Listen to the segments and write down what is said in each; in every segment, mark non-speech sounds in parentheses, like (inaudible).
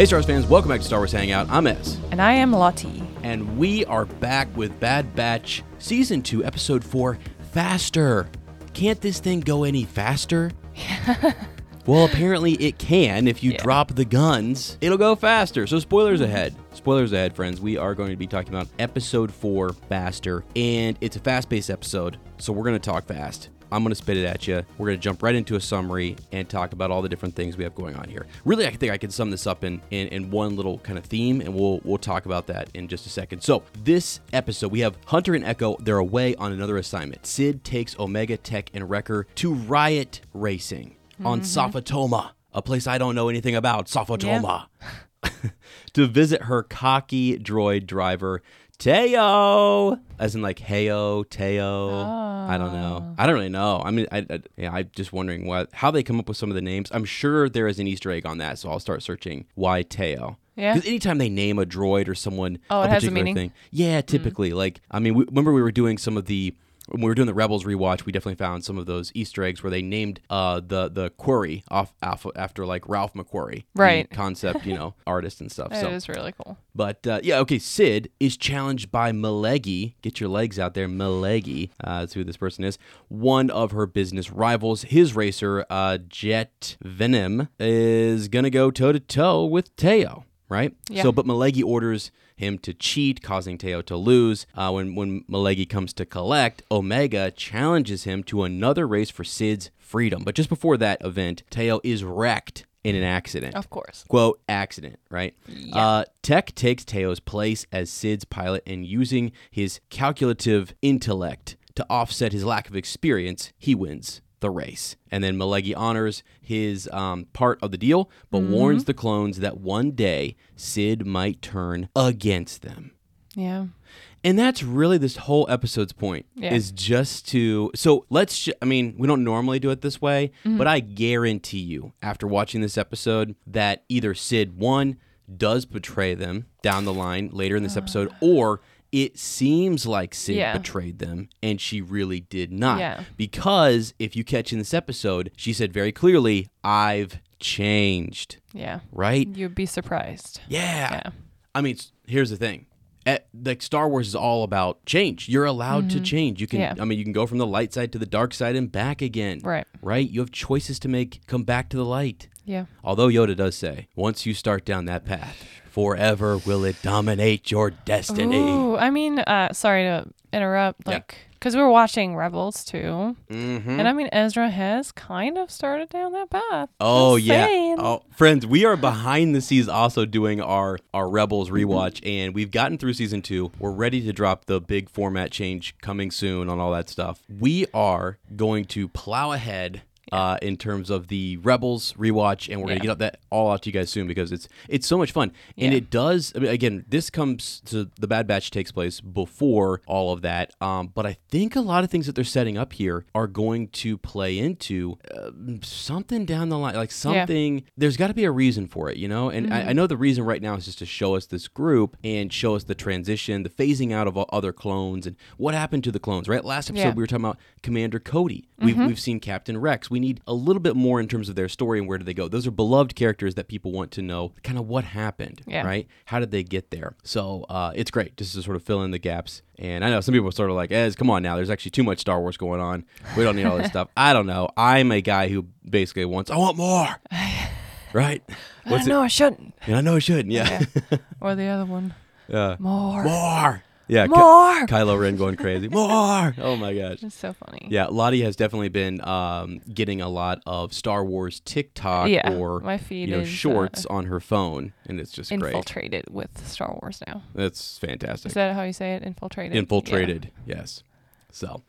Hey, Star Wars fans, welcome back to Star Wars Hangout. I'm Ez, And I am Lottie. and we are back with Bad Batch Season 2, Episode 4 Faster. Can't this thing go any faster? (laughs) well, apparently it can. If you Yeah. drop the guns, it'll go faster. So, spoilers ahead. Spoilers ahead, friends. We are going to be talking about Episode 4 Faster, and it's a fast paced episode, so we're going to talk fast. I'm going to spit it at you. We're going to jump right into a summary and talk about all the different things we have going on here. Really, I think I can sum this up in, in, in one little kind of theme, and we'll we'll talk about that in just a second. So, this episode, we have Hunter and Echo. They're away on another assignment. Cid takes Omega Tech and Wrecker to Riot Racing on mm-hmm. Safa Toma, a place I don't know anything about. Safa Toma. (laughs) to visit her cocky droid driver, Teo, as in like Heyo, Teo. I don't know. Oh. I don't really know. I mean, I, I yeah, I'm just wondering what how they come up with some of the names. I'm sure there is an Easter egg on that, so I'll start searching why Teo. Yeah. Because anytime they name a droid or someone Oh, a it has a meaning? thing, yeah, mm. typically. Like, I mean, we, remember we were doing some of the when we were doing the Rebels rewatch, we definitely found some of those Easter eggs where they named uh, the the quarry off, off after like Ralph McQuarrie, Right. concept, you know, (laughs) artist and stuff. That so is really cool. but uh, yeah, okay. Cid is challenged by Malegi. Get your legs out there, Malegi. Uh, that's who this person is. One of her business rivals, his racer, uh, Jet Venom, is gonna go toe to toe with Teo. Right. Yeah. So, but Malegi orders him to cheat, causing Teo to lose. Uh, when when Malegi comes to collect, Omega challenges him to another race for Cid's freedom. But just before that event, Teo is wrecked in an accident Of course. quote accident right uh, tech takes teo's place as cid's pilot and using his calculative intellect to offset his lack of experience he wins the race and then Malegi honors his um, part of the deal but warns the clones that one day cid might turn against them Yeah. and that's really this whole episode's point Yeah. is just to so let's ju- I mean, we don't normally do it this way, Mm-hmm. but I guarantee you after watching this episode that either Cid one does betray them down the line later in this episode or it seems like Cid Yeah. betrayed them and she really did not. Yeah. Because if you catch in this episode, she said very clearly, I've changed, Yeah. right? You'd be surprised. Yeah. Yeah. I mean, here's the thing. At, like Star Wars is all about change. You're allowed to change. You can Mm-hmm. Yeah. I mean you can go from the light side to the dark side and back again. Right. Right? You have choices to make. Come back to the light. Yeah. Although Yoda does say, once you start down that path, forever will it dominate your destiny. Ooh, I mean, uh, sorry to interrupt. Like, because we were watching Rebels too, Mhm. and I mean, Ezra has kind of started down that path. Oh yeah. Oh, friends, we are behind the scenes also doing our our Rebels rewatch and we've gotten through season 2. We're ready to drop the big format change coming soon on all that stuff. We are going to plow ahead uh, in terms of the Rebels rewatch, and we're gonna get that all out to you guys soon because it's it's so much fun, and Yeah. it does. I mean, again, this comes to the Bad Batch takes place before all of that, um, but I think a lot of things that they're setting up here are going to play into uh, something down the line, like something. There's got to be a reason for it, you know. And I, I know the reason right now is just to show us this group and show us the transition, the phasing out of other clones, and what happened to the clones. Right, last episode Yeah. we were talking about Commander Cody. We've we've seen Captain Rex. We need a little bit more in terms of their story and where do they go. Those are beloved characters that people want to know kind of what happened, Yeah. right? How did they get there? So uh, it's great just to sort of fill in the gaps. And I know some people are sort of like, Ez, come on now. There's actually too much Star Wars going on. We don't need all this (laughs) stuff. I don't know. I'm a guy who basically wants, I want more. (laughs) right? I know I shouldn't. And I know I shouldn't. Yeah. Or the other one. (laughs) Yeah. More. more. Yeah. Ky- More. Kylo Ren going crazy. (laughs) More. Oh my gosh. It's so funny. Yeah, Lottie has definitely been um, getting a lot of Star Wars TikTok Yeah, or my feed you know is, uh, shorts on her phone, and it's just great. Infiltrated with Star Wars now. That's fantastic. Is that how you say it? Infiltrated. Infiltrated, yes. So,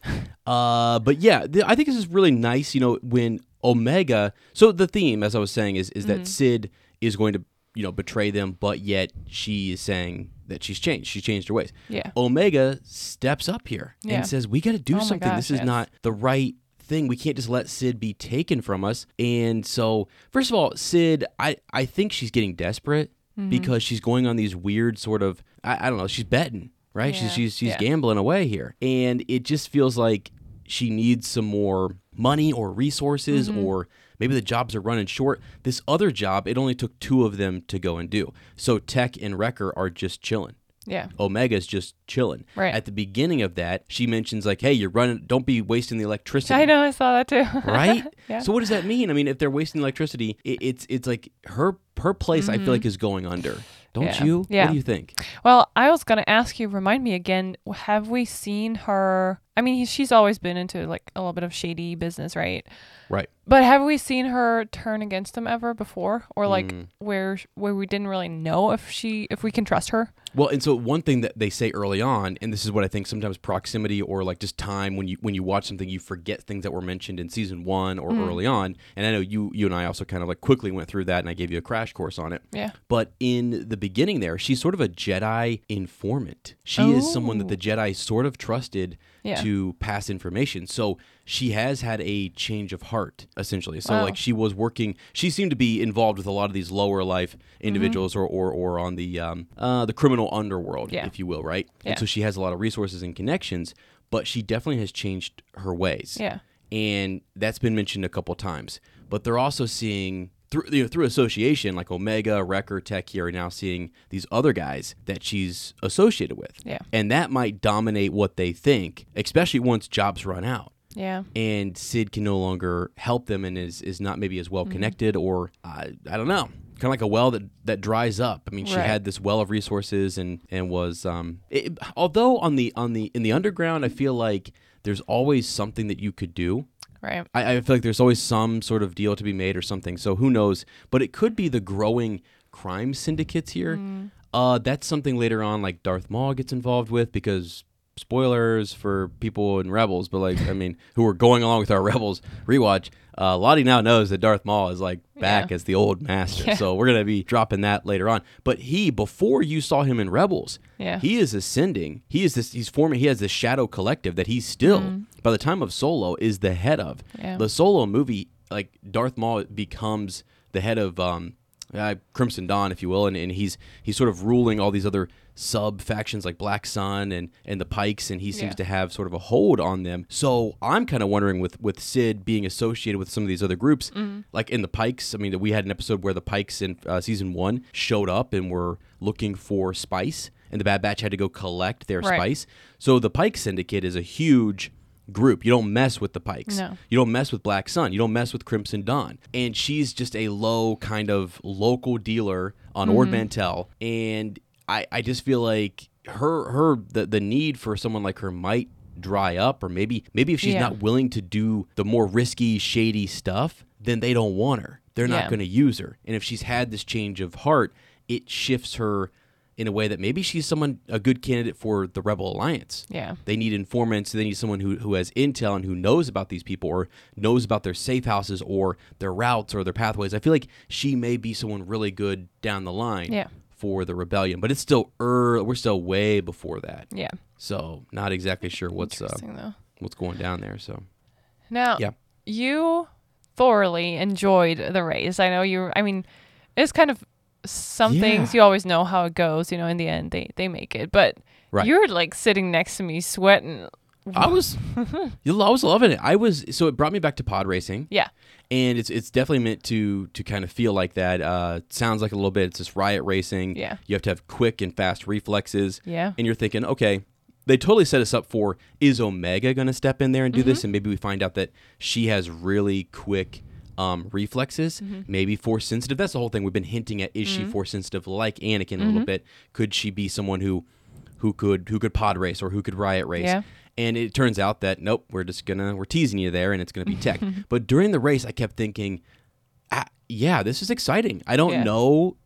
uh, but yeah, th- I think this is really nice. You know, when Omega. So the theme, as I was saying, is is Mm-hmm. that Cid is going to you know betray them, but yet she is saying that she's changed. She's changed her ways. Yeah. Omega steps up here Yeah. and says, "We got to do Oh something. gosh, this is yes. not the right." Thing. We can't just let Cid be taken from us. And so, first of all, Cid, I, I think she's getting desperate Mm-hmm. because she's going on these weird sort of I, I don't know, she's betting, right? Yeah. She's she's she's Yeah. gambling away here. And it just feels like she needs some more money or resources Mm-hmm. or maybe the jobs are running short. This other job, it only took two of them to go and do. So Tech and Wrecker are just chilling. Yeah. Omega's just chilling. Right. At the beginning of that, she mentions like, "Hey, you're running. Don't be wasting the electricity." I know. I saw that too. (laughs) right? Yeah. So what does that mean? I mean, if they're wasting electricity, it, it's it's like her her place. I feel like is going under. Don't Mm-hmm. Yeah. you? Yeah. What do you think? Well, I was gonna ask you. Remind me again. Have we seen her? I mean, she's always been into like a little bit of shady business, right? Right. But have we seen her turn against him ever before, or like Mm. where where we didn't really know if she if we can trust her? Well, and so one thing that they say early on, and this is what I think sometimes proximity or like just time when you when you watch something, you forget things that were mentioned in season one or Mm. early on. And I know you you and I also kind of like quickly went through that, and I gave you a crash course on it. Yeah. But in the beginning, there, she's sort of a Jedi informant. She is someone that Oh. the Jedi sort of trusted Yeah. to pass information. So she has had a change of heart, essentially. So Wow. like she was working. She seemed to be involved with a lot of these lower life Mm-hmm. individuals, or, or or on the um uh the criminal underworld, Yeah. if you will, right? Yeah. And so she has a lot of resources and connections. But she definitely has changed her ways Yeah. and that's been mentioned a couple times. But they're also seeing through you know, through association, like Omega, Wrecker, Tech here are now seeing these other guys that she's associated with, Yeah. and that might dominate what they think, especially once jobs run out. Yeah. And Sid can no longer help them and is, is not maybe as well Mm-hmm. connected, or uh, I don't know, kind of like a well that, that dries up. I mean, she Right. had this well of resources and and was um, it, although on the on the in the underground, I feel like there's always something that you could do. Right. I, I feel like there's always some sort of deal to be made or something. So who knows? But it could be the growing crime syndicates here. Uh, that's something later on, like Darth Maul gets involved with because spoilers for people in Rebels, but like I mean, who are going along with our Rebels rewatch. Uh, Lottie now knows that Darth Maul is like back Yeah. as the old master, Yeah. so we're gonna be dropping that later on. But he, before you saw him in Rebels, Yeah. he is ascending. He is this. He's forming. He has this shadow collective that he's still, Mm-hmm. by the time of Solo, is the head of. Yeah. The Solo movie, like Darth Maul becomes the head of um, uh, Crimson Dawn, if you will, and, and he's he's sort of ruling all these other sub factions like Black Sun and and the Pikes, and he seems Yeah. to have sort of a hold on them. So I'm kind of wondering with with Cid being associated with some of these other groups, Mm-hmm. like in the Pikes. I mean, we had an episode where the Pikes in uh, season one showed up and were looking for spice, and the Bad Batch had to go collect their Right. spice. So the Pike Syndicate is a huge group. You don't mess with the Pikes. No. You don't mess with Black Sun. You don't mess with Crimson Dawn. And she's just a low kind of local dealer on Ord Mantell. And I, I just feel like her her the, the need for someone like her might dry up or maybe maybe if she's Yeah. not willing to do the more risky, shady stuff, then they don't want her. They're not Yeah. going to use her. And if she's had this change of heart, it shifts her in a way that maybe she's someone a good candidate for the Rebel Alliance. Yeah. They need informants. They need someone who, who has intel and who knows about these people or knows about their safe houses or their routes or their pathways. I feel like she may be someone really good down the line Yeah. For the rebellion, but it's still early. We're still way before that, Yeah. so not exactly sure what's uh, what's going down there. So Now, Yeah. you thoroughly enjoyed the race. I know you. I mean, it's kind of some Yeah. things you always know how it goes. You know, in the end, they they make it. But Right. you're like sitting next to me, sweating. I was, (laughs) you I was loving it. I was so it brought me back to pod racing. Yeah. And it's it's definitely meant to to kind of feel like that. Uh, sounds like a little bit. It's just riot racing. Yeah. you have to have quick and fast reflexes. Yeah. and you're thinking, okay, they totally set us up for is Omega going to step in there and do Mm-hmm. this, and maybe we find out that she has really quick. Um, reflexes, Mm-hmm. maybe force sensitive. That's the whole thing we've been hinting at. Is she force sensitive, like Anakin a Mm-hmm. little bit? Could she be someone who, who could who could pod race or who could riot race? Yeah. And it turns out that nope, we're just gonna we're teasing you there, and it's gonna be tech. (laughs) but during the race, I kept thinking, ah, yeah, this is exciting. I don't Yeah. know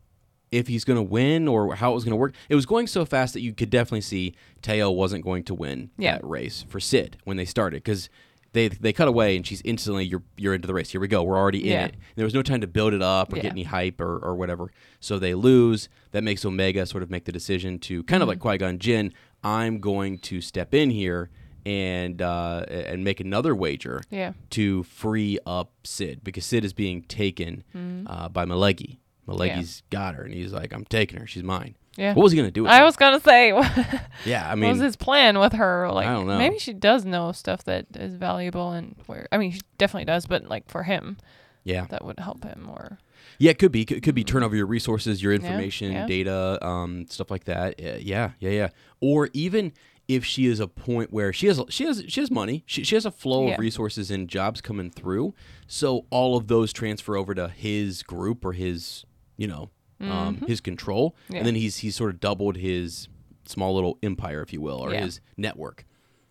if he's gonna win or how it was gonna work. It was going so fast that you could definitely see Teo wasn't going to win Yeah. that race for Cid when they started because. They, they cut away and she's instantly you're you're into the race. Here we go. We're already in Yeah. it. There was no time to build it up or Yeah. get any hype or, or whatever. So they lose. That makes Omega sort of make the decision to kind of like Mm-hmm. Qui Gon Jinn. I'm going to step in here and uh, and make another wager Yeah. to free up Cid because Cid is being taken Mm-hmm. uh, by Malegi. Malegi's got her, and he's like, "I'm taking her. She's mine." Yeah. What was he gonna do? With I her? was gonna say, (laughs) yeah, I was mean, his plan with her? Like, don't know. maybe she does know stuff that is valuable, and where I mean, she definitely does, but like for him, Yeah. that would help him or Yeah, it could be. It could be turn over your resources, your information, yeah. data, um, stuff like that. Yeah, yeah, yeah. Or even if she is a point where she has she has she has money, she, she has a flow Yeah. of resources and jobs coming through, so all of those transfer over to his group or his you know um, his control, Mm-hmm. Yeah. and then he's he's sort of doubled his small little empire, if you will, or Yeah. his network,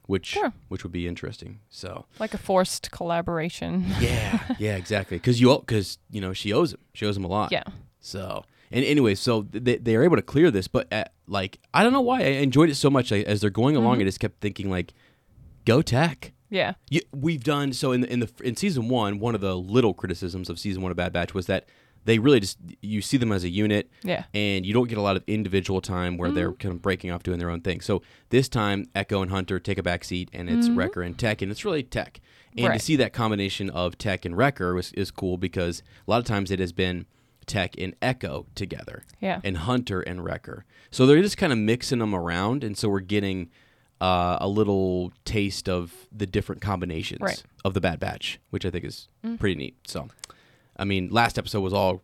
which Sure. which would be interesting. So like a forced collaboration. (laughs) yeah, yeah, exactly. Because you because you know she owes him, she owes him a lot. yeah. So, and anyway, so they, they are able to clear this, but at, like, I don't know why I enjoyed it so much. I, as they're going along, mm-hmm. I just kept thinking like, go tech. Yeah. You, we've done so in the, in the in season one. One of the little criticisms of season one of Bad Batch was that they really just you see them as a unit, Yeah. and you don't get a lot of individual time where they're mm-hmm. kind of breaking off doing their own thing. So this time, Echo and Hunter take a back seat, and it's mm-hmm. Wrecker and Tech, and it's really Tech. And Right. to see that combination of Tech and Wrecker was, is cool because a lot of times it has been Tech and Echo together, Yeah. and Hunter and Wrecker. So they're just kind of mixing them around, and so we're getting uh, a little taste of the different combinations Right. of the Bad Batch, which I think is mm-hmm. pretty neat. So, I mean, last episode was all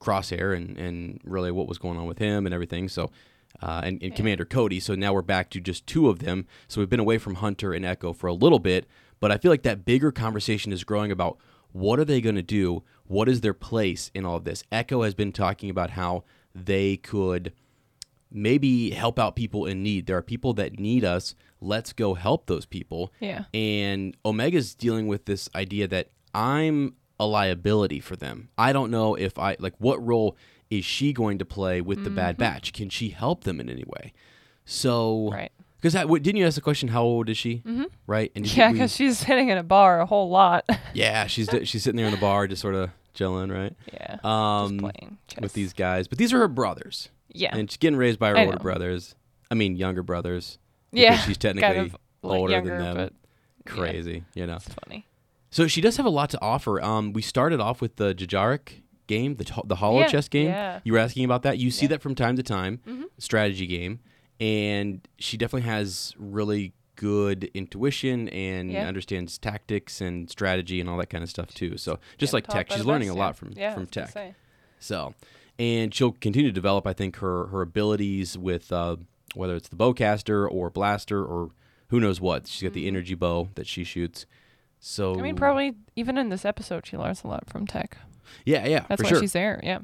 Crosshair and, and really what was going on with him and everything. So, uh, and, and Commander Cody. So now we're back to just two of them. So we've been away from Hunter and Echo for a little bit, but I feel like that bigger conversation is growing about what are they going to do? What is their place in all of this? Echo has been talking about how they could maybe help out people in need. There are people that need us. Let's go help those people. Yeah. And Omega's dealing with this idea that I'm a liability for them. I don't know if I like what role is she going to play with the Bad Batch? Can she help them in any way? So, Right. Because that didn't you ask the question? How old is she? Mm-hmm. Right. And Yeah, because she's sitting in a bar a whole lot. (laughs) yeah, she's she's sitting there in the bar, just sort of chilling, right? yeah. Um, playing chess. with these guys, but these are her brothers. Yeah. and she's getting raised by her I older know. brothers. I mean, younger brothers. yeah. she's technically kind of older younger, than them. but Crazy, you know. it's funny. So she does have a lot to offer. Um, we started off with the Dejarik game, the the Hollow Yeah, Chess game. yeah. You were asking about that. You see Yeah. that from time to time, Mm-hmm. strategy game, and she definitely has really good intuition and understands tactics and strategy and all that kind of stuff too. So just like tech, she's the learning best, a lot from from I was gonna tech. So, and she'll continue to develop, I think, her her abilities with uh, whether it's the bowcaster or blaster or who knows what. She's got the energy bow that she shoots. So. I mean, probably even in this episode, she learns a lot from Tech. yeah, yeah, That's why sure, she's there. Yeah.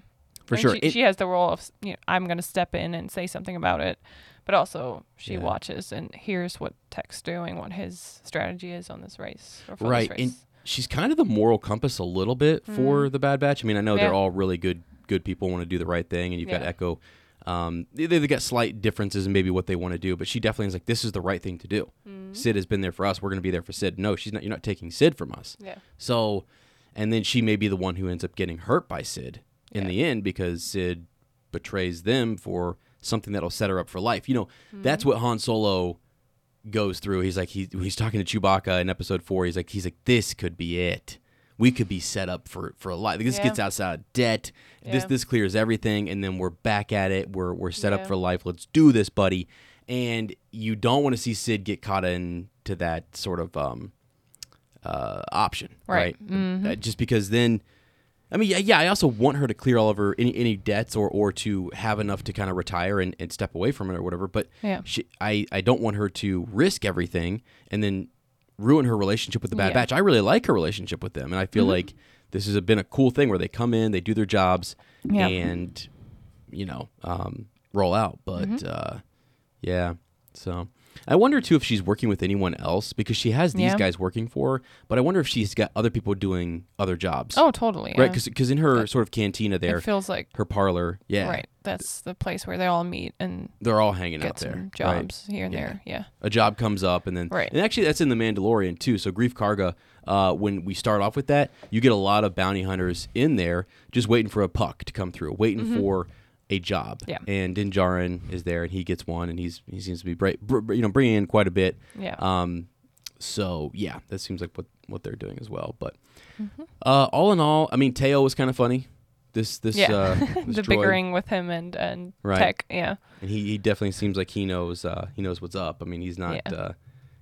for And sure. She, It- she has the role of, you know, I'm going to step in and say something about it, but also she Yeah. watches and hears what Tech's doing, what his strategy is on this race. Or for right, This and she's kind of the moral compass a little bit for the Bad Batch. I mean, I know they're Mm-hmm. All really good good people, want to do the right thing, and you've got Echo. Um, they, they've got slight differences in maybe what they want to do, but she definitely is like, this is the right thing to do. Mm-hmm. Cid has been there for us. We're going to be there for Cid. No, she's not. You're not taking Cid from us. yeah. So, and then she may be the one who ends up getting hurt by Cid in Yeah. the end because Cid betrays them for something that'll set her up for life. You know, that's Mm-hmm. what Han Solo goes through. He's like he he's talking to Chewbacca in Episode Four. He's like he's like this could be it. We could be set up for for a life. This Yeah. gets outside of debt. This Yeah. this clears everything, and then we're back at it. We're we're set up for life. Let's do this, buddy. And you don't want to see Cid get caught into that sort of um, uh, option, right? Right. Mm-hmm. Uh, just because then, I mean, yeah, yeah. I also want her to clear all of her any, any debts or or to have enough to kind of retire and, and step away from it or whatever. But Yeah. she, I I don't want her to risk everything and then ruin her relationship with the Bad Yeah. Batch. I really like her relationship with them, and I feel like this has been a cool thing where they come in, they do their jobs, Yeah. and you know um, roll out. But Mm-hmm. uh, yeah, so. I wonder too if she's working with anyone else because she has these Yeah. guys working for her, but I wonder if she's got other people doing other jobs. Oh, totally. right, yeah. because in her sort of cantina there, it feels like, her parlor, yeah, right. That's the place where they all meet and they're all hanging out there. some right? jobs here and Yeah. there. Yeah. a job comes up and then Right. and actually that's in the Mandalorian too. So Greef Karga, uh, when we start off with that, you get a lot of bounty hunters in there just waiting for a puck to come through, waiting for a job. Mm-hmm. Yeah. And Din Djarin is there and he gets one and he's he seems to be bra- br- br- you know bringing in quite a bit. Yeah. Um, so yeah, that seems like what what they're doing as well. But Mm-hmm. uh, all in all, I mean, Teo was kind of funny. This this yeah. uh, (laughs) this the droid. bickering with him and, and Right. Tech. Yeah. and he, he definitely seems like he knows uh, he knows what's up. I mean, he's not Yeah. uh,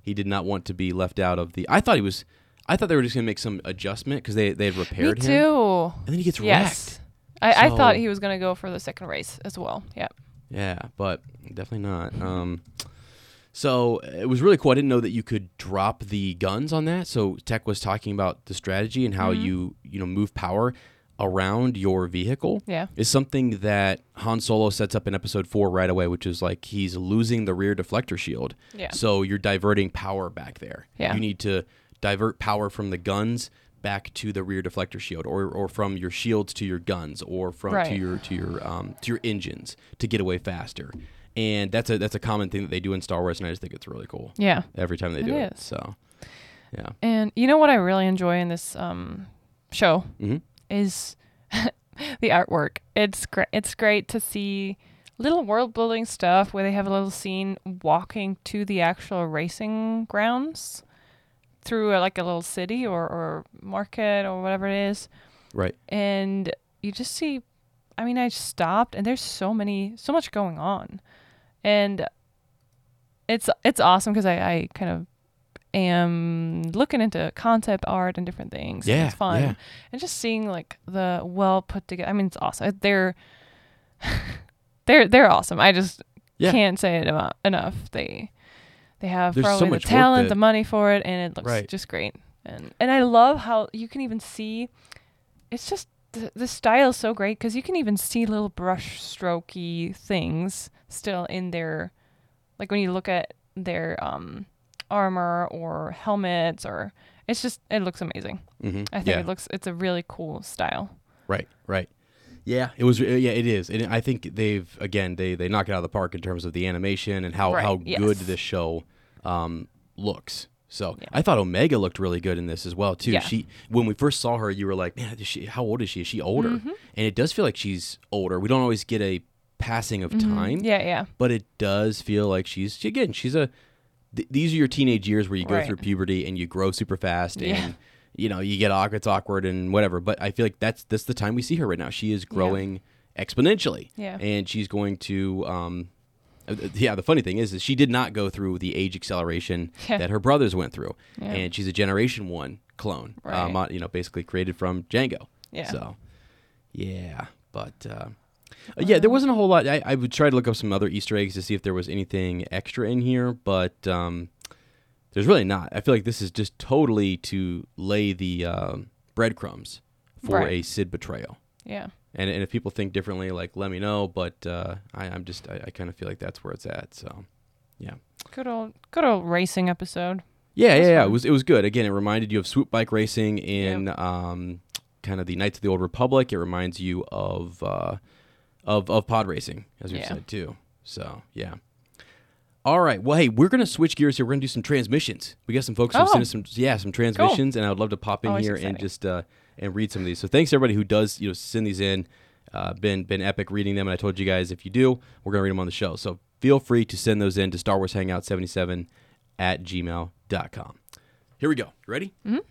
he did not want to be left out of the. I thought he was. I thought they were just gonna make some adjustment because they they had Me repaired him, too. and then he gets Yes. wrecked. I, I thought he was gonna go for the second race as well. Yeah. Yeah, but definitely not. Um, so it was really cool. I didn't know that you could drop the guns on that. So Tech was talking about the strategy and how Mhm. you you know move power around your vehicle. Yeah. Is something that Han Solo sets up in Episode Four right away, which is like he's losing the rear deflector shield. Yeah. So you're diverting power back there. Yeah. You need to divert power from the guns back to the rear deflector shield, or, or from your shields to your guns, or from to your to your um, to your engines to get away faster. And that's a that's a common thing that they do in Star Wars, and I just think it's really cool Yeah. every time they It do it. So, yeah. And you know what I really enjoy in this um, show hmm is (laughs) the artwork. It's great. It's great to see little world building stuff where they have a little scene walking to the actual racing grounds through a, like a little city or, or market or whatever it is. Right. And you just see, I mean, I stopped and there's so many, so much going on. And it's it's awesome because I, I kind of am looking into concept art and different things. Yeah. it's fun Yeah. and just seeing like the well put together. I mean, it's awesome. They're (laughs) they're they're awesome. I just Yeah. can't say it emo- enough. They they have There's so probably much the talent, the money for it, and it looks Right. just great. And and I love how you can even see. It's just the, the style is so great because you can even see little brush strokey things still in their, like when you look at their um armor or helmets or it's just it looks amazing. hmm I think yeah. it looks it's a really cool style. Right, right. Yeah, it was. Yeah, it is, and I think they've again they they knock it out of the park in terms of the animation and how Right, how yes. good this show um, looks. So Yeah. I thought Omega looked really good in this as well too. Yeah. She when we first saw her, you were like, man, is she, how old is she? Is she older? Mhm. And it does feel like she's older. We don't always get a passing of Mhm. time, Yeah, yeah. but it does feel like she's she, again she's a. Th- these are your teenage years where you go Right. through puberty and you grow super fast Yeah. and you know you get awkward, it's awkward and whatever. But I feel like that's that's the time we see her right now. She is growing exponentially, Yeah. and she's going to. Um, uh, yeah, the funny thing is, is she did not go through the age acceleration (laughs) Yeah. that her brothers went through, Yeah. and she's a Generation One clone, uh, Right. mo- you know, basically created from Jango. Yeah. So, yeah, but uh, uh, yeah, there wasn't a whole lot. I, I would try to look up some other Easter eggs to see if there was anything extra in here, but um, there's really not. I feel like this is just totally to lay the um breadcrumbs for Right. a Cid betrayal. Yeah. And, and if people think differently, like let me know. But uh, I, I'm just I, I kind of feel like that's where it's at. So yeah. Good old good old racing episode. yeah, yeah, yeah. It was it was good. Again, it reminded you of swoop bike racing in um, kind of the Knights of the Old Republic. It reminds you of uh, of of pod racing, as we Yeah. said too. So yeah. All right. Well, hey, we're gonna switch gears here. We're gonna do some transmissions. We got some folks who Oh. sent us some yeah some transmissions, and I would love to pop in Always here and just uh, and read some of these. So thanks everybody who does you know send these in. Uh, been been epic reading them, and I told you guys if you do, we're gonna read them on the show. So feel free to send those in to Star Wars Hangout seventy seven at gmail.com. Here we go. Ready? Mhm. All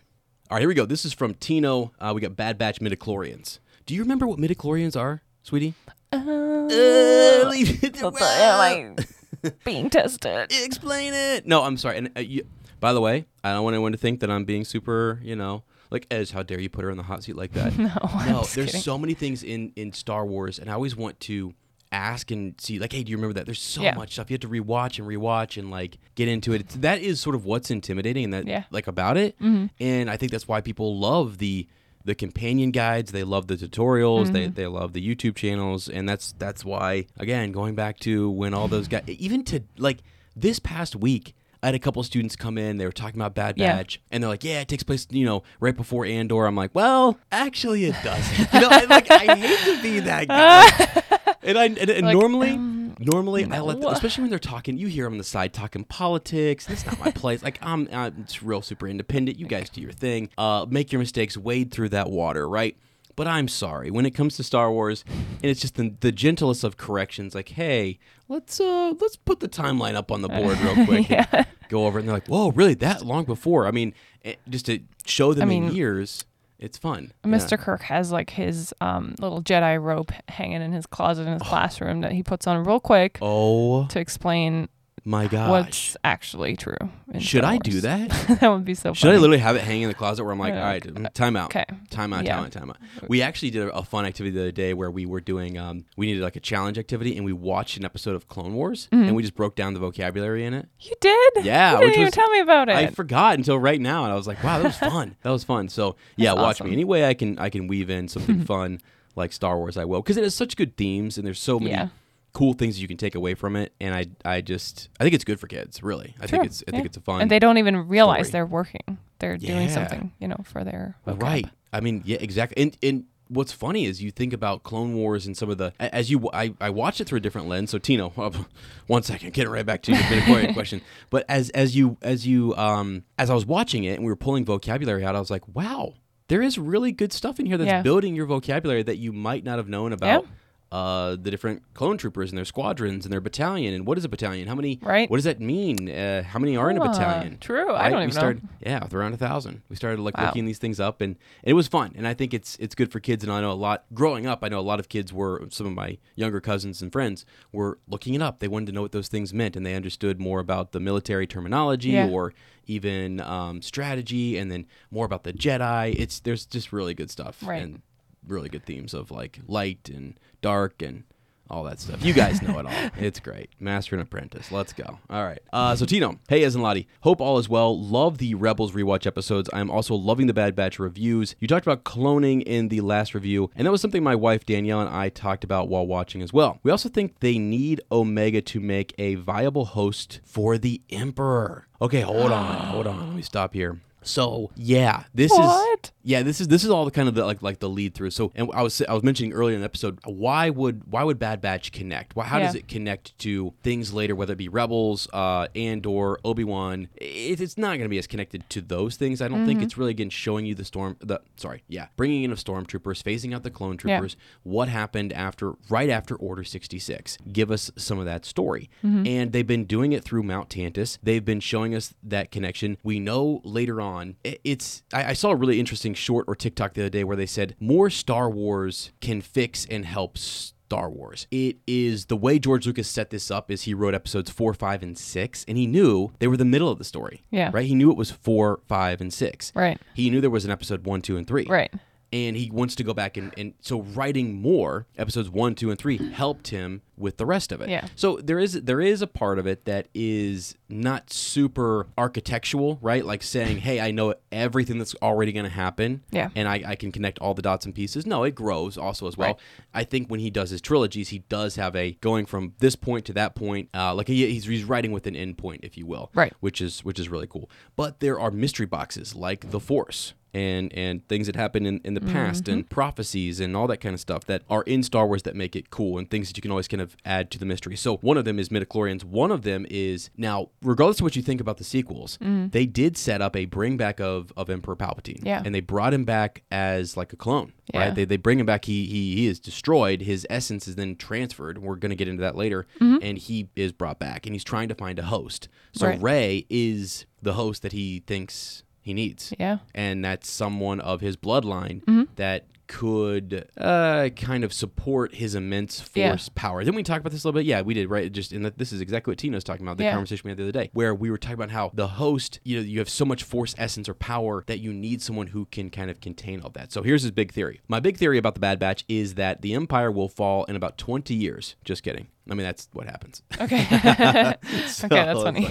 right, here we go. This is from Tino. Uh, we got Bad Batch midichlorians. Do you remember what midichlorians are, sweetie? Uh, leave it what the am I being tested? (laughs) Explain it. No, I'm sorry. And uh, you, by the way, I don't want anyone to think that I'm being super, you know, like Ez. How dare you put her in the hot seat like that? (laughs) No, no, there's kidding. so many things in in Star Wars, and I always want to ask and see, like, hey, do you remember that? There's so Yeah. much stuff you have to rewatch and rewatch and like get into it. It's, that is sort of what's intimidating and that Yeah. like about it, Mhm. and I think that's why people love the the companion guides. They love the tutorials. They Mm-hmm. they love the YouTube channels, and that's that's why again going back to when all those guys, even to like this past week. I had a couple students come in. They were talking about Bad Yeah. Batch, and they're like, "Yeah, it takes place, you know, right before Andor." I'm like, "Well, actually, it doesn't." You know, I, like I hate to be that guy. (laughs) and I and, and Like, normally, um, normally I let, no. especially when they're talking. You hear them on the side talking politics. That's not my place. Like I'm, I'm it's real super independent. You guys do your thing. Uh, make your mistakes. Wade through that water, right? But I'm sorry when it comes to Star Wars, and it's just the, the gentlest of corrections. Like, hey, let's uh let's put the timeline up on the board real (laughs) quick. and yeah. Go over it, and they're like, whoa, really that long before? I mean, it, just to show them I in years, it's fun. Mr. Kirk has like his um, little Jedi rope hanging in his closet in his classroom that he puts on real quick Oh to explain my gosh. what's actually true. Should I do that? (laughs) that would be so Should I literally have it hanging in the closet where I'm like, all right, time out. Okay. Time out, Yeah. time out, time out. We actually did a, a fun activity the other day where we were doing, um, we needed like a challenge activity and we watched an episode of Clone Wars Mm-hmm. and we just broke down the vocabulary in it. You did? Yeah, You didn't even was- tell me about it. I forgot until right now, and I was like, "Wow, that was (laughs) fun. that was fun." So yeah, That's watch awesome. me. Any way I can, I can weave in something (laughs) fun like Star Wars, I will, because it has such good themes, and there's so many Yeah. Cool things you can take away from it. And I, I just, I think it's good for kids. Really, I Sure, think it's, I think it's a fun. and they don't even realize story. they're working. They're doing something, you know, for their vocab. Right. I mean, yeah, exactly. And and what's funny is you think about Clone Wars and some of the as you I, I watched it through a different lens. So Tino, (laughs) one second, getting right back to your midichlorian (laughs) question. But as as you as you um as I was watching it and we were pulling vocabulary out, I was like, wow, there is really good stuff in here that's Yeah. building your vocabulary that you might not have known about. Uh, the different clone troopers and their squadrons and their battalion and what is a battalion? How many? Right. What does that mean? Uh, how many are in a battalion? true. I don't we even know. started, Yeah, with around a thousand. We started like Wow. looking these things up, and, and it was fun. And I think it's it's good for kids. And I know a lot. Growing up, I know a lot of kids were some of my younger cousins and friends were looking it up. They wanted to know what those things meant, and they understood more about the military terminology Yeah. or even um, strategy, and then more about the Jedi. It's there's just really good stuff Right. and really good themes of like light and dark and all that stuff. You guys know it all. (laughs) It's great. Master and Apprentice. Let's go. All right. Uh, so Tino, hey Lottie, hope all is well. Love the Rebels rewatch episodes. I am also loving the Bad Batch reviews. You talked about cloning in the last review, and that was something my wife Danielle and I talked about while watching as well. We also think they need Omega to make a viable host for the Emperor. Okay, hold on, hold on. Let me stop here. So yeah, this is yeah, this is this is all the kind of the like like the lead through. So, and I was I was mentioning earlier in the episode, why would why would Bad Batch connect? Why, how does it connect to things later, whether it be Rebels, uh, Andor, Obi Wan? It, it's not going to be as connected to those things. I don't think it's really again showing you the storm. The sorry, yeah, bringing in of stormtroopers, phasing out the clone Yeah. troopers. What happened after right after Order sixty six? Give us some of that story. And they've been doing it through Mount Tantiss. They've been showing us that connection. We know later on. I- It's I, I saw a really interesting short or TikTok the other day where they said more Star Wars can fix and help Star Wars. It is the way George Lucas set this up is he wrote episodes four, five, and six, and he knew they were the middle of the story. Yeah. Right? He knew it was four, five, and six. Right. He knew there was an episode one, two, and three Right. And he wants to go back and, and so writing more episodes one two and three (clears throat) helped him with the rest of it Yeah. so there is there is a part of it that is not super architectural right like saying hey i know everything that's already going to happen Yeah. and I, I can connect all the dots and pieces no it grows also as well Right. i think when he does his trilogies he does have a going from this point to that point uh, like he, he's, he's writing with an end point if you will Right. which is which is really cool. But there are mystery boxes like the Force and and things that happen in, in the past mm-hmm. and prophecies and all that kind of stuff that are in Star Wars that make it cool and things that you can always kind of add to the mystery. So one of them is midichlorians. One of them is now, regardless of what you think about the sequels, mm-hmm. they did set up a bring back of of Emperor Palpatine. Yeah. And they brought him back as like a clone. Yeah. Right? They, they bring him back. He, he he is destroyed. His essence is then transferred. We're gonna get into that later. Mm-hmm. And he is brought back and he's trying to find a host. So Right. Rey is the host that he thinks he needs. Yeah. And that's someone of his bloodline Mm-hmm. that could uh, kind of support his immense Yeah. force power. Didn't we talk about this a little bit? Yeah, we did, right? Just in that this is exactly what Tina's talking about, the Yeah. conversation we had the other day, where we were talking about how the host, you know, you have so much force essence or power that you need someone who can kind of contain all that. So here's his big theory. My big theory about the Bad Batch is that the Empire will fall in about 20 years. Just kidding. I mean, that's what happens. Okay. So (laughs) (laughs) okay, that's funny.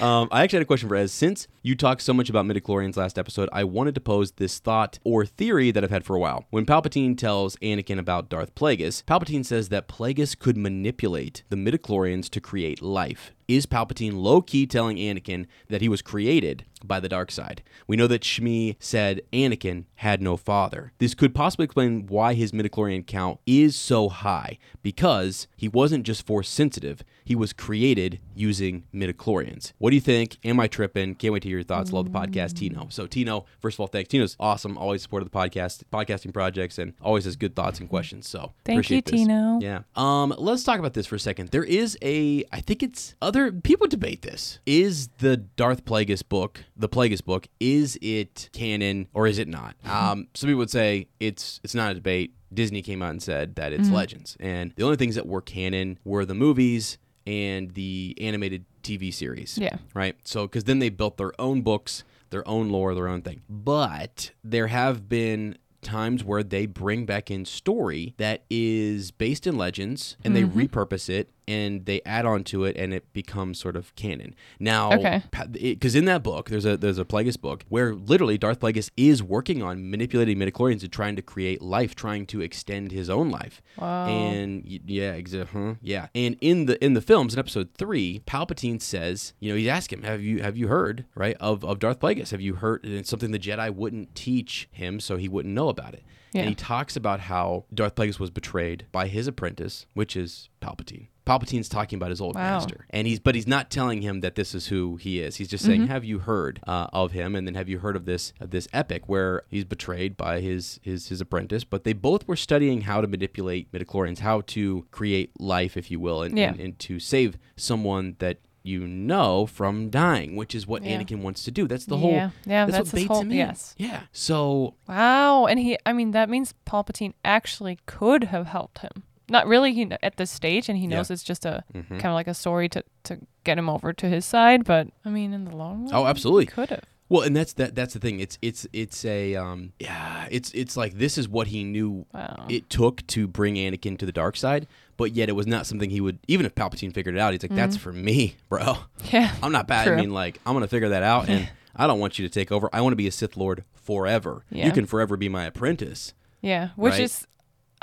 um, I actually had a question for Ez. Since you talked so much about midichlorians last episode, I wanted to pose this thought or theory that I've had for a while. When Palpatine tells Anakin about Darth Plagueis, Palpatine says that Plagueis could manipulate the midichlorians to create life. Is Palpatine low key telling Anakin that he was created by the dark side? We know that Shmi said Anakin had no father. This could possibly explain why his midichlorian count is so high because he wasn't just force sensitive, he was created using midichlorians. What do you think? Am I tripping? Can't wait to hear your thoughts. Love the podcast, Tino. So, Tino, first of all, thanks. Tino's awesome, always supported the podcast, podcasting projects, and always has good thoughts and questions. So, Thank you, this. Tino. Yeah. Um, let's talk about this for a second. There is a, I think it's other people debate this. Is the Darth Plagueis book, the Plagueis book, is it canon or is it not? (laughs) Um, some people would say it's it's not a debate. Disney came out and said that it's legends, and the only things that were canon were the movies and the animated TV series. Yeah. Right. So, because then they built their own books, their own lore, their own thing. But there have been times where they bring back in story that is based in legends and Mm-hmm. they repurpose it and they add on to it and it becomes sort of canon. Now, Okay. because in that book, there's a there's a Plagueis book where literally Darth Plagueis is working on manipulating midichlorians and trying to create life, trying to extend his own life. Wow. And yeah, exa- huh, yeah. And in the in the films, in episode three, Palpatine says, you know, he's asking him, "Have you have you heard right of of Darth Plagueis? Have you heard?" And it's something the Jedi wouldn't teach him, so he wouldn't know about it. Yeah. And he talks about how Darth Plagueis was betrayed by his apprentice, which is Palpatine. Palpatine's talking about his old Wow. master, and he's but he's not telling him that this is who he is. He's just saying, Mm-hmm. "Have you heard uh, of him?" And then, "Have you heard of this of this epic where he's betrayed by his his his apprentice?" But they both were studying how to manipulate midichlorians, how to create life, if you will, and, Yeah. and, and to save someone that you know from dying, which is what Yeah. Anakin wants to do. That's the Yeah. whole. Yeah, that's, that's what baits whole- him in. yes. Yeah. So Wow. And he, I mean, that means Palpatine actually could have helped him. Not really he, at this stage, and he knows it's just a Mhm. kind of like a story to, to get him over to his side. But I mean, in the long run, Oh, absolutely. could have. Well, and that's that. That's the thing. It's it's it's a um yeah. It's it's like this is what he knew Wow. it took to bring Anakin to the dark side, but yet it was not something he would. Even if Palpatine figured it out, he's like, "That's for me, (laughs) bro. yeah. I'm not bad. I mean, like, I'm gonna figure that out, and (laughs) I don't want you to take over. I want to be a Sith Lord forever. Yeah. You can forever be my apprentice. Yeah. Which Right. is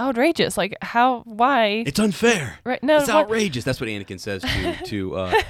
outrageous. Like, how, why? It's unfair. right. No, it's what- outrageous. That's what Anakin says to (laughs) to uh,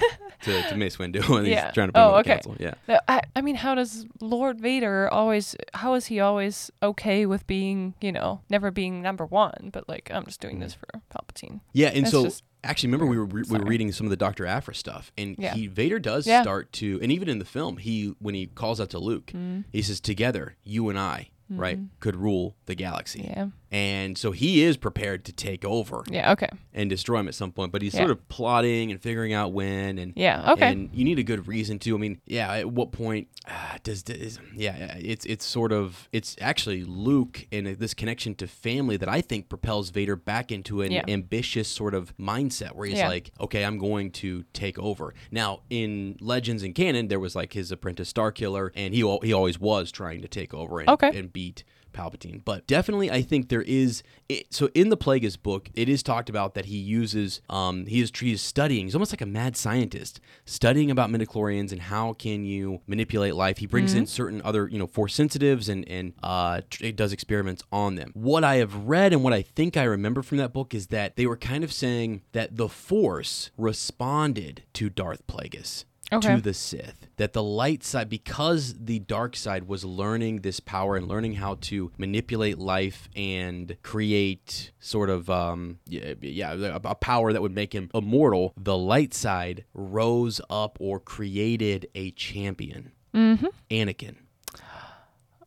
to, to Mace Windu (laughs) when Yeah. he's trying to bring Oh, him okay. the council. Yeah. No, I, I mean, how does Lord Vader always? How is he always okay with being, you know, never being number one? But like, I'm just doing this for Palpatine. Yeah, and That's so just- actually, remember we were re- we were reading some of the Doctor Aphra stuff, and Yeah. he Vader does Yeah. start to, and even in the film, he when he calls out to Luke, Mm-hmm. he says, "Together, you and I, right, could rule the galaxy." Yeah. And so he is prepared to take over Yeah. Okay. and destroy him at some point, but he's Yeah. sort of plotting and figuring out when and Yeah. Okay. and you need a good reason to. I mean, yeah. At what point uh, does this? Yeah, it's it's sort of it's actually Luke and this connection to family that I think propels Vader back into an Yeah. ambitious sort of mindset where he's Yeah. like, okay, I'm going to take over. Now in Legends and canon, there was like his apprentice Starkiller, and he he always was trying to take over and, Okay. and beat. Palpatine. But definitely, I think there is. It, so in the Plagueis book, it is talked about that he uses. Um, he is he is studying. He's almost like a mad scientist, studying about midichlorians and how can you manipulate life. He brings in certain other, you know, force sensitives and and uh, tr- it does experiments on them. What I have read and what I think I remember from that book is that they were kind of saying that the Force responded to Darth Plagueis Okay. to the Sith. That the light side, because the dark side was learning this power and learning how to manipulate life and create sort of, um, yeah, yeah, a, a power that would make him immortal, the light side rose up or created a champion, mm-hmm. Anakin.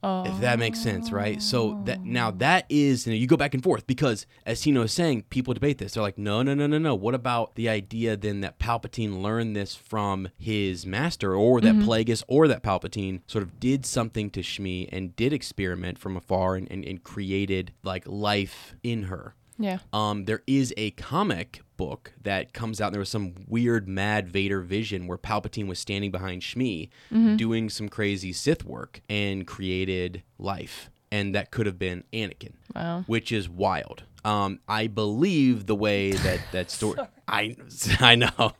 Oh. If that makes sense, right? So that oh. now that is you, know, you go back and forth because as Tino is saying, people debate this. They're like, no, no, no, no, no. What about the idea then that Palpatine learned this from his master, or that mm-hmm. Plagueis, or that Palpatine sort of did something to Shmi and did experiment from afar and, and, and created like life in her. Yeah. Um, there is a comic book that comes out. And there was some weird, mad Vader vision where Palpatine was standing behind Shmi, doing some crazy Sith work, and created life. And that could have been Anakin, Wow. which is wild. Um, I believe the way that (laughs) that story. I (laughs) I know.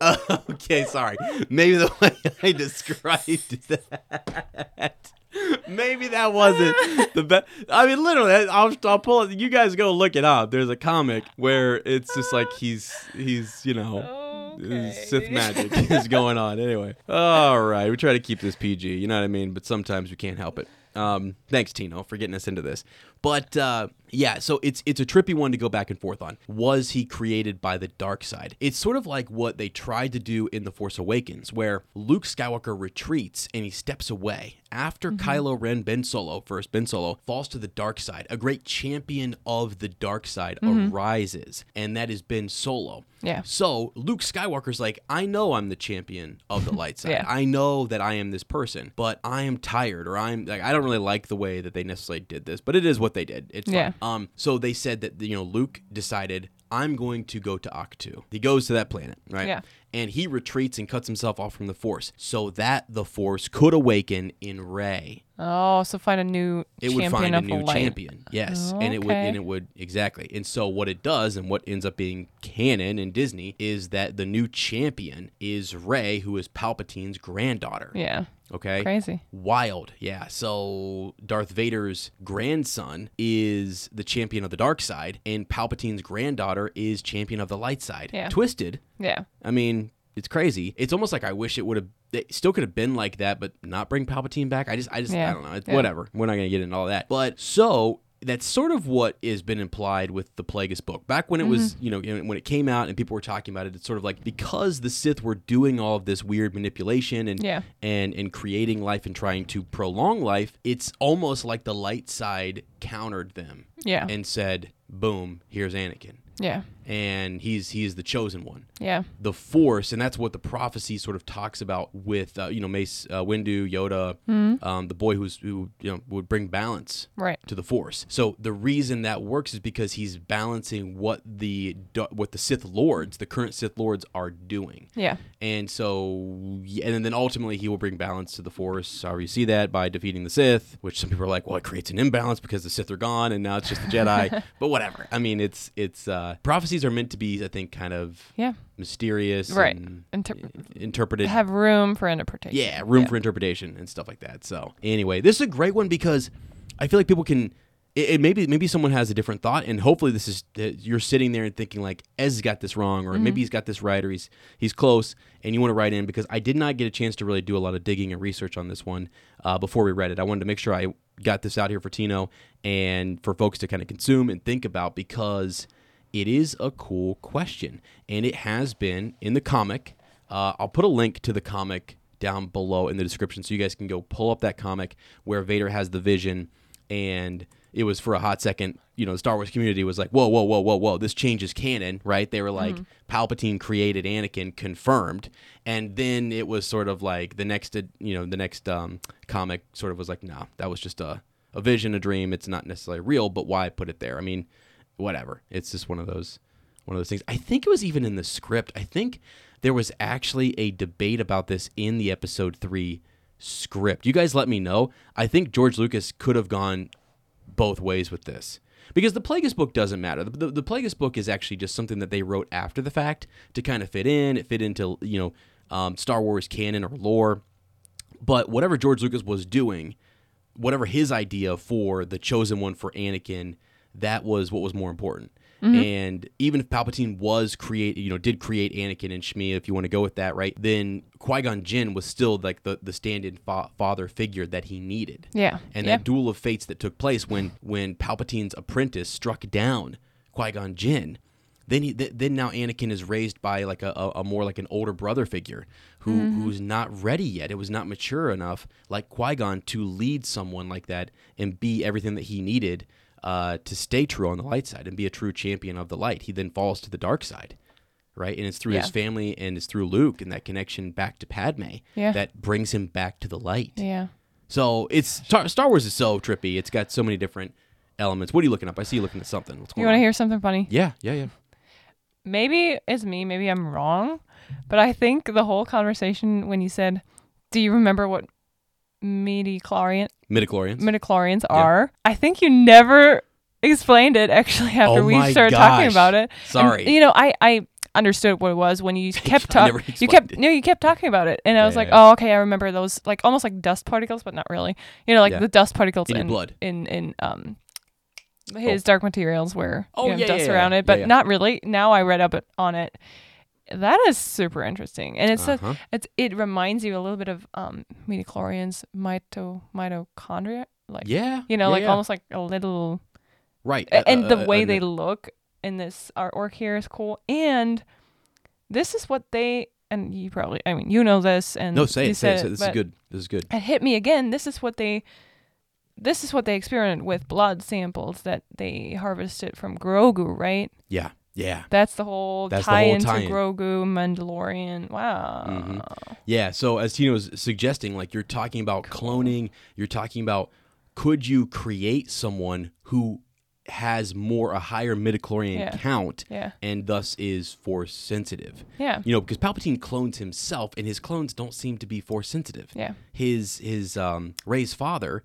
(laughs) okay, sorry. Maybe the way I described that. (laughs) Maybe that wasn't the best. I mean, literally, I'll, I'll pull it. You guys go look it up. There's a comic where it's just like (laughs) he's he's you know Okay. Sith magic is going on. Anyway, all right, we try to keep this PG. You know what I mean? But sometimes we can't help it. Um, thanks, Tino, for getting us into this. But uh, yeah, so it's it's a trippy one to go back and forth on. Was he created by the dark side? It's sort of like what they tried to do in The Force Awakens, where Luke Skywalker retreats and he steps away after mm-hmm. Kylo Ren Ben Solo, first Ben Solo, falls to the dark side. A great champion of the dark side mm-hmm. arises, and that is Ben Solo. Yeah. So Luke Skywalker's like, I know I'm the champion of the light (laughs) side. Yeah. I know that I am this person, but I am tired, or I'm like, I don't really like the way that they necessarily did this, but it is what they did. It's Yeah. fine. Um. So they said that you know Luke decided I'm going to go to Ahch-To. He goes to that planet, right? Yeah. And he retreats and cuts himself off from the Force so that the Force could awaken in Rey. Oh, so find a new It champion would find a new light. champion. Yes. And it would and it would exactly. And so what it does and what ends up being canon in Disney is that the new champion is Rey, who is Palpatine's granddaughter. Yeah. Okay. Crazy. Wild, yeah. So Darth Vader's grandson is the champion of the dark side, and Palpatine's granddaughter is champion of the light side. Yeah. Twisted. Yeah. I mean, it's crazy. It's almost like I wish it would have. It still could have been like that, but not bring Palpatine back. I just, I just, I don't know. It's Yeah. Whatever. We're not gonna get into all that. But so that's sort of what has been implied with the Plagueis book. Back when it was, Mm-hmm. you know, when it came out and people were talking about it, it's sort of like because the Sith were doing all of this weird manipulation and Yeah. and and creating life and trying to prolong life, it's almost like the light side countered them Yeah. and said, "Boom, here's Anakin." yeah. And he's he's the chosen one. Yeah. the force and that's what the prophecy sort of talks about with uh, you know mace uh, windu yoda um, the boy who's who you know would bring balance Right. to the force. So the reason that works is because he's balancing what the what the sith lords the current sith lords are doing. Yeah. and so and then ultimately he will bring balance to the force. However you see that by defeating the sith which some people are like well it creates an imbalance because the sith are gone and now it's just the jedi. (laughs) But whatever. I mean it's it's uh are meant to be i think kind of Yeah. mysterious Right. and Inter- interpreted have room for interpretation. yeah room for interpretation and stuff like that so anyway this is a great one because i feel like people can it, it maybe maybe someone has a different thought and hopefully this is you're sitting there and thinking like ez's got this wrong or maybe he's got this right or he's he's close and you want to write in because i did not get a chance to really do a lot of digging and research on this one uh, before we read it i wanted to make sure i got this out here for tino and for folks to kind of consume and think about because it is a cool question and it has been in the comic uh, I'll put a link to the comic down below in the description so you guys can go pull up that comic where Vader has the vision and it was for a hot second, you know, the Star Wars community was like, whoa, whoa, whoa, whoa, whoa, this changes canon, right? They were like, Palpatine created Anakin, confirmed. And then it was sort of like the next, uh, you know, the next um, comic sort of was like, no, that was just a, a vision, a dream. It's not necessarily real, but why put it there? I mean, whatever. It's just one of those one of those things. I think it was even in the script. I think there was actually a debate about this in the episode 3 script. You guys let me know. I think George Lucas could have gone both ways with this. Because the Plagueis book doesn't matter. The, the, the Plagueis book is actually just something that they wrote after the fact to kind of fit in. It fit into, you know, um, Star Wars canon or lore. But whatever George Lucas was doing, whatever his idea for the chosen one for Anakin, that was what was more important. And even if Palpatine was create, you know, did create Anakin and Shmi, if you want to go with that, right? Then Qui Gon Jinn was still like the the stand-in fa- father figure that he needed. Yeah. And yeah. that duel of fates that took place when when Palpatine's apprentice struck down Qui Gon Jinn, then he th- then now Anakin is raised by like a, a, a more like an older brother figure who Mm-hmm. who's not ready yet. It was not mature enough like Qui Gon to lead someone like that and be everything that he needed uh, to stay true on the light side and be a true champion of the light. He then falls to the dark side. Right, and it's through his family and it's through Luke and that connection back to Padme Yeah. that brings him back to the light. yeah. So it's Star, Star Wars is so trippy. It's got so many different elements. What are you looking up? I see you looking at something. What's You want to hear something funny? Yeah, yeah, yeah. Maybe it's me. Maybe I'm wrong. But I think the whole conversation when you said, "Do you remember what midichlorian Midichlorians. midichlorians are?" I think you never explained it actually after Oh we started talking about it. And, Sorry. you know, I I understood what it was when you (laughs) kept talking. You kept it. no, you kept talking about it, and I was Yeah, like, yeah. "Oh, okay, I remember those like almost like dust particles, but not really. You know, like Yeah. the dust particles In in blood. in in um." His dark materials where Oh, you have yeah, dust yeah, around yeah. it, but Yeah, yeah. not really. Now I read up on it. That is super interesting, and it's a, Uh-huh. it's it reminds you a little bit of um midichlorians mito mitochondria, like Yeah. you know, yeah, like yeah. almost like a little right. a- and Uh, the uh, way uh, they look in this artwork here is cool. And this is what they and you probably I mean you know this and No, say it. Say it. Say it. This is good. This is good. It hit me again. This is what they this is what they experimented with blood samples that they harvested from Grogu, right? Yeah. Yeah. That's the whole That's the tie whole into tie-in. Grogu Mandalorian. Wow. Mhm. Yeah. So as Tina was suggesting, like you're talking about cloning, you're talking about could you create someone who has more a higher midichlorian Yeah. count Yeah. and thus is force sensitive. Yeah. You know, because Palpatine clones himself, and his clones don't seem to be force sensitive. Yeah. His his um, Rey's father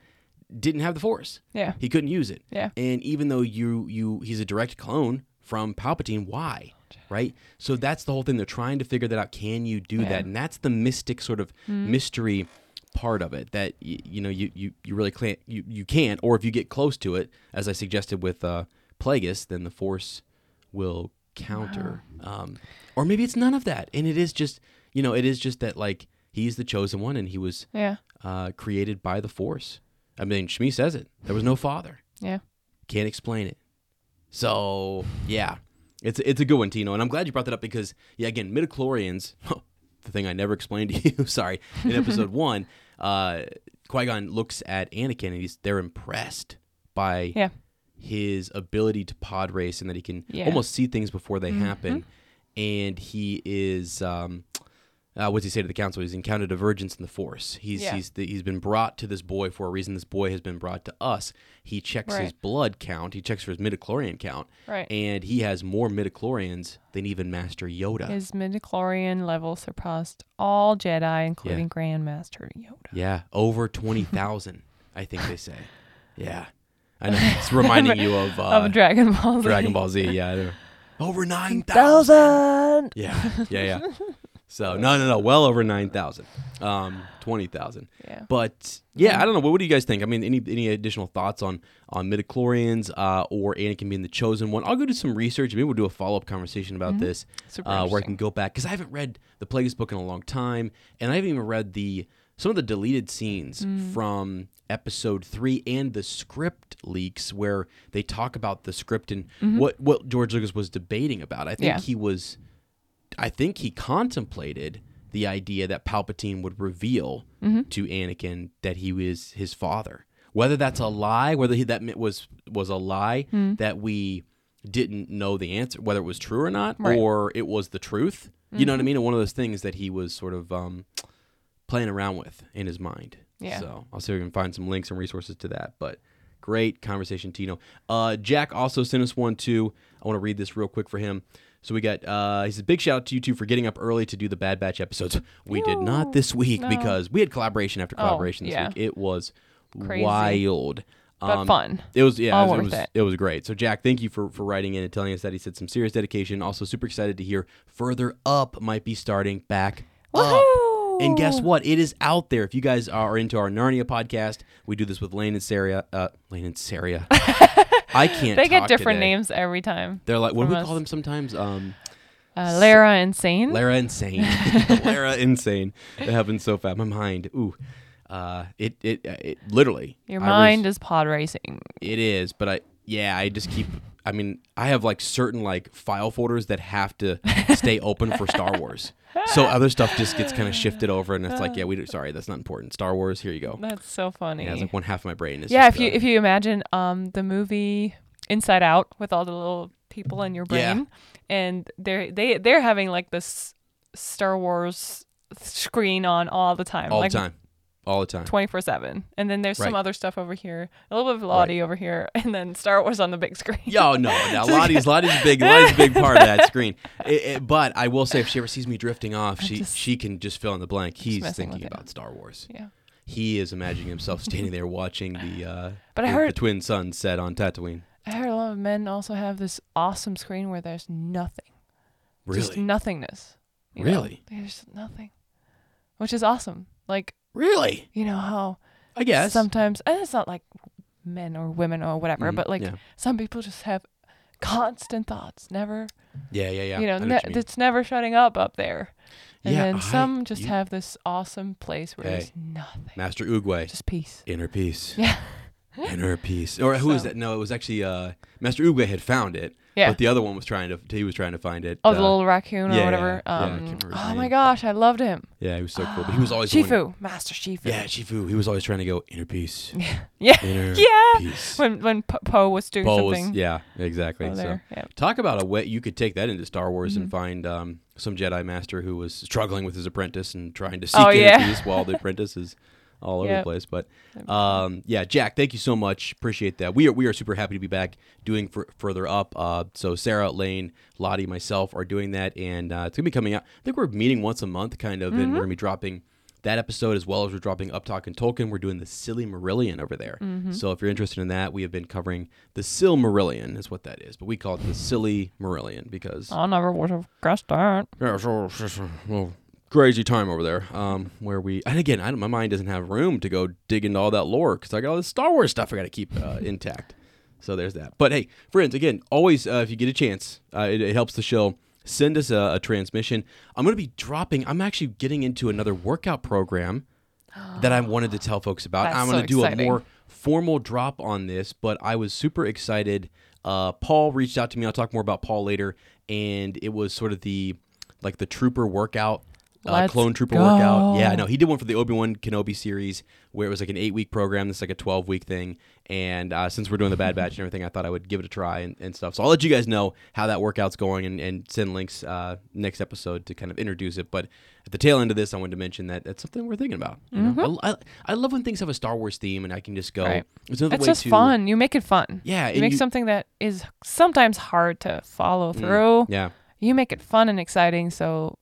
didn't have the force. Yeah. He couldn't use it. Yeah. And even though you you he's a direct clone from Palpatine, why? Right? So that's the whole thing. They're trying to figure that out. Can you do Yeah. that? And that's the mystic sort of mystery part of it that y- you know you, you, you really can't you, you can't or if you get close to it as I suggested with uh Plagueis then the force will counter um or maybe it's none of that and it is just you know it is just that like he's the chosen one and he was Yeah. uh created by the force I mean Shmi says it there was no father Yeah. can't explain it. So yeah, it's it's a good one, Tino, and I'm glad you brought that up because yeah, again, midichlorians, (laughs) the thing I never explained to you. (laughs) sorry, in episode (laughs) one, uh, Qui Gon looks at Anakin and he's they're impressed by Yeah. his ability to pod race and that he can Yeah. almost see things before they happen, and he is. Um, uh, what's he say to the council? He's encountered divergence in the force. He's Yeah. he's the, he's been brought to this boy for a reason. This boy has been brought to us. He checks his blood count. He checks for his midichlorian count, Right. and he has more midichlorians than even Master Yoda. His midichlorian level surpassed all Jedi, including Grandmaster Yoda. yeah, over (laughs) twenty thousand. I think they say. (laughs) Yeah, I know. It's reminding you of, (laughs) uh, of Dragon Ball Z. Dragon Ball Z. Yeah, over nine. Thousand. Yeah, yeah, yeah. So no, no, no. Well over nine thousand. Um, twenty thousand. Yeah. But yeah, I don't know. What, what do you guys think? I mean, any any additional thoughts on on midichlorians uh, or Anakin being the chosen one? I'll go do some research. Maybe we'll do a follow up conversation about this, Super uh, where I can go back because I haven't read the Plagueis book in a long time, and I haven't even read the some of the deleted scenes from episode three and the script leaks where they talk about the script and what what George Lucas was debating about. I think Yeah. he was I think he contemplated the idea that Palpatine would reveal to Anakin that he was his father. Whether that's a lie, whether he, that was was a lie that we didn't know the answer, whether it was true or not, Right. or it was the truth. You know what I mean? And one of those things that he was sort of um, playing around with in his mind. Yeah. So I'll see if we can find some links and resources to that. But great conversation, Tino. Uh, Jack also sent us one too. I want to read this real quick for him. So we got uh, he says big shout out to you two for getting up early to do the Bad Batch episodes. We did not this week no. because we had collaboration after Oh, collaboration this yeah. week. It was Crazy. wild. But Um, fun. It was yeah, All it was, it was it. was great. So Jack, thank you for for writing in and telling us that he said some serious dedication. Also super excited to hear Further Up might be starting back up. And guess what? It is out there. If you guys are into our Narnia podcast, we do this with Lane and Sarah. Uh, Lane and Sarah. (laughs) I can't. They get different today. names every time. They're like, what do we us. call them sometimes? Um, Uh, Lara Insane. Lara Insane. (laughs) (laughs) Lara Insane. It happens so fast. My mind. Ooh. Uh, it, it, it literally. Your I was- mind is pod racing. It is, but I yeah, I just keep. I mean, I have like certain like file folders that have to stay open for Star Wars. So (laughs) other stuff just gets kind of shifted over, and it's like, yeah, we do, sorry, that's not important. Star Wars, here you go. That's so funny. Yeah, it's like one half of my brain is. yeah, if you if you imagine um the movie Inside Out with all the little people in your Yeah. brain, and they're they they're having like this Star Wars screen on all the time, all like the time, all the time. twenty four seven. And then there's some other stuff over here, a little bit of Lottie over here, (laughs) and then Star Wars on the big screen. Yo, no, (laughs) no, Lottie's Lottie's big. Lottie's a big (laughs) part of that screen. It, it- but I will say, if she ever sees me drifting off, she just- she can just fill in the blank. He's thinking about Star Wars. Yeah. He is imagining himself standing there watching the uh, But I heard- the twin suns set on Tatooine. I heard a lot of men also have this awesome screen where there's nothing, just Really, nothingness. you know? Really? there's nothing, which is awesome. Like really. you know how I guess. sometimes and it's not like men or women or whatever, Mhm, but like yeah. some people just have constant thoughts, never Yeah, yeah, yeah. you know, I ne- you it's never shutting up up there. And Yeah, then I- some just you- have this awesome place where there's nothing, Master Oogway, just peace. inner peace, Yeah, inner peace. Or who is So- that? No, it was actually uh, Master Oogway had found it, yeah. but the other one was trying to. He was trying to find it. Oh, uh, the little raccoon or yeah, whatever. yeah, yeah, um, remember oh my gosh, I loved him. Yeah, he was so cool. But he was (gasps) always one- Master Shifu. Yeah, Shifu. He was always trying to go inner peace, (laughs) yeah, inner (laughs) yeah. peace. When when Po was doing was, something. yeah, exactly. oh, So. Yeah. talk about a way you could take that into Star Wars Mm-hmm. and find um, some Jedi master who was struggling with his apprentice and trying to seek Oh, inner yeah. peace while the (laughs) apprentice is all over the place. But um, yeah, Jack, thank you so much. Appreciate that. We are we are super happy to be back doing for, further up. Uh, so Sarah, Lane, Lottie, myself are doing that, and uh, it's gonna be coming out. I think we're meeting once a month, kind of, and we're gonna be dropping that episode as well as we're dropping Up Talk and Tolkien. We're doing the Silly Marillion over there. So if you're interested in that, we have been covering the Silmarillion, is what that is, but we call it the Silly Marillion because I'll never would have guessed that. yeah, so, so, so, well, crazy time over there. Um, where we and again, I don't, my mind doesn't have room to go dig into all that lore because I got all this Star Wars stuff I got to keep uh, intact. So there's that. But hey, friends, again, always uh, if you get a chance, uh, it, it helps the show. Send us a, a transmission. I'm going to be dropping. I'm actually getting into another workout program that I wanted to tell folks about. That's I'm going to do exciting. a more formal drop on this, but I was super excited. Uh, Paul reached out to me. I'll talk more about Paul later, and it was sort of the like the trooper workout, uh, clone trooper go. workout. Yeah, no, he did one for the Obi Wan Kenobi series where it was like an eight week program. This is like a twelve week thing, and uh, since we're doing the Bad (laughs) Batch and everything, I thought I would give it a try and, and stuff. So I'll let you guys know how that workout's going and, and send links uh, next episode to kind of introduce it. But at the tail end of this, I wanted to mention that that's something we're thinking about. You know? I, I, I love when things have a Star Wars theme and I can just go. Mm-hmm. Right. It's another It's way just to, fun. You make it fun. Yeah, You make you- something that is sometimes hard to follow Mm, through. Yeah, You make it fun and exciting. So,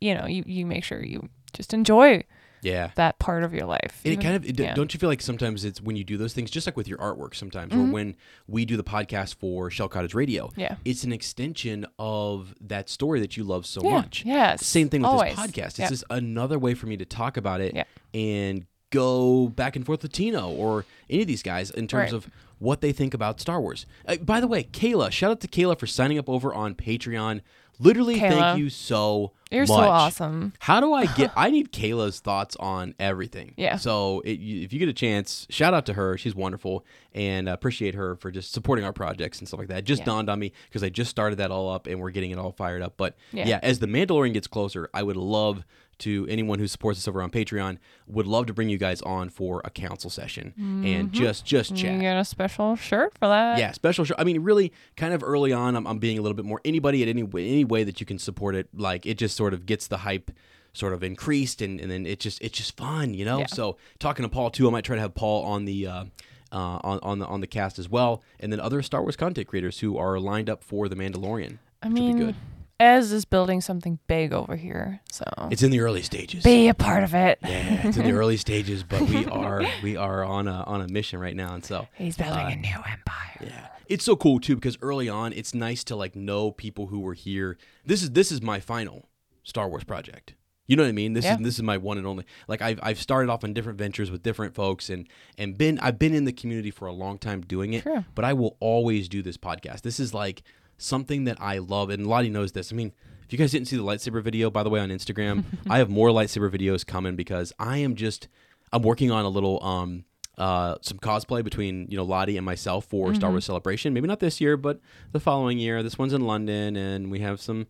you know, you, you make sure you just enjoy yeah. that part of your life. And it kind of it, yeah. don't you feel like sometimes it's when you do those things, just like with your artwork, sometimes, or when we do the podcast for Shell Cottage Radio, Mm-hmm. Yeah. it's an extension of that story that you love so Yeah, much. yes, Same thing with always. this podcast. It's Yeah. just another way for me to talk about it Yeah. and go back and forth with Tino or any of these guys in terms Right. of what they think about Star Wars. Uh, by the way, Kayla, shout out to Kayla for signing up over on Patreon. Literally, Kayla. thank you so You're much. so awesome. How do I (laughs) get? I need Kayla's thoughts on everything. Yeah. So it, you, if you get a chance, shout out to her. She's wonderful, and uh, appreciate her for just supporting our projects and stuff like that. It just Yeah. dawned on me because I just started that all up, and we're getting it all fired up. But yeah. Yeah. as the Mandalorian gets closer, I would love to anyone who supports us over on Patreon would love to bring you guys on for a council session and just just Mm-hmm. You chat. get a special shirt for that. Yeah, special show. I mean, really, kind of early on, I'm, I'm being a little bit more anybody at any way, any way that you can support it. Like it just sort of gets the hype sort of increased, and, and then it just it's just fun, you know. Yeah. So talking to Paul too, I might try to have Paul on the. Uh, uh, on on the on the cast as well, and then other Star Wars content creators who are lined up for the Mandalorian. I which will be mean, good. Ez is building something big over here, so It's in the early stages. be a part of it. Yeah, it's in the (laughs) early stages, but we are we are on a on a mission right now, and so He's building Uh, a new empire. Yeah. It's so cool too because early on it's nice to like know people who were here. This is this is my final Star Wars project. You know what I mean? This Yeah. is this is my one and only. Like I've I've started off on different ventures with different folks and and been I've been in the community for a long time doing it. True. But I will always do this podcast. This is like something that I love and Lottie knows this. I mean, if you guys didn't see the lightsaber video by the way on Instagram, (laughs) I have more lightsaber videos coming because I am just I'm working on a little um uh, some cosplay between you know Lottie and myself for Mm-hmm. Star Wars Celebration. Maybe not this year, but the following year. This one's in London, and we have some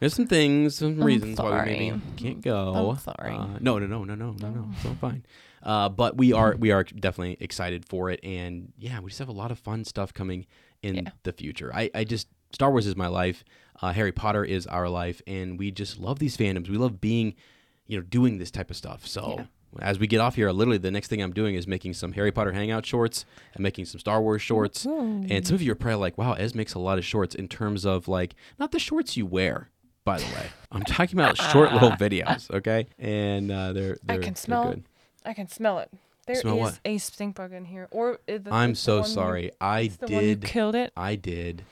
we have some things, some reasons why we maybe can't go. I'm sorry. Uh, no, no, no, no, no, no, no. It's all fine. (laughs) Uh, but we are we are definitely excited for it, and yeah, we just have a lot of fun stuff coming in Yeah. the future. I, I just Star Wars is my life. Uh, Harry Potter is our life, and we just love these fandoms. We love being, you know, doing this type of stuff. So. Yeah. As we get off here, literally the next thing I'm doing is making some Harry Potter hangout shorts and making some Star Wars shorts. And some of you are probably like, "Wow, Ez makes a lot of shorts." In terms of like, not the shorts you wear, by the way. I'm talking about (laughs) short little videos, okay? And uh, they're, they're can they're smell. good. I can smell it. There is Smell what? a stink bug in here, or the, I'm so one you- sorry. I it's the one you did. killed it. I did.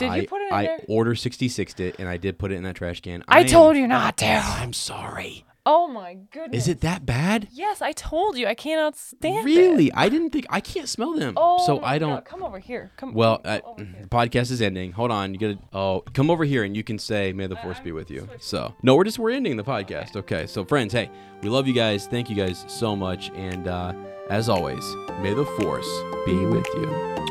Did I, you put it in I there? order 66 it and I did put it in that trash can. I am- told you not to. I'm sorry. Oh my goodness. Is it that bad? Yes, I told you. I cannot stand it. Really? I didn't think I can't smell them. Oh, so my I don't. Come over here. Come. Well, come uh, over here. the podcast is ending. Hold on, you gotta. Oh, come over here and you can say, "May the force be with you." So, no, we're just we're ending the podcast. Okay, so friends, hey, we love you guys. Thank you guys so much, and uh, as always, may the force be with you.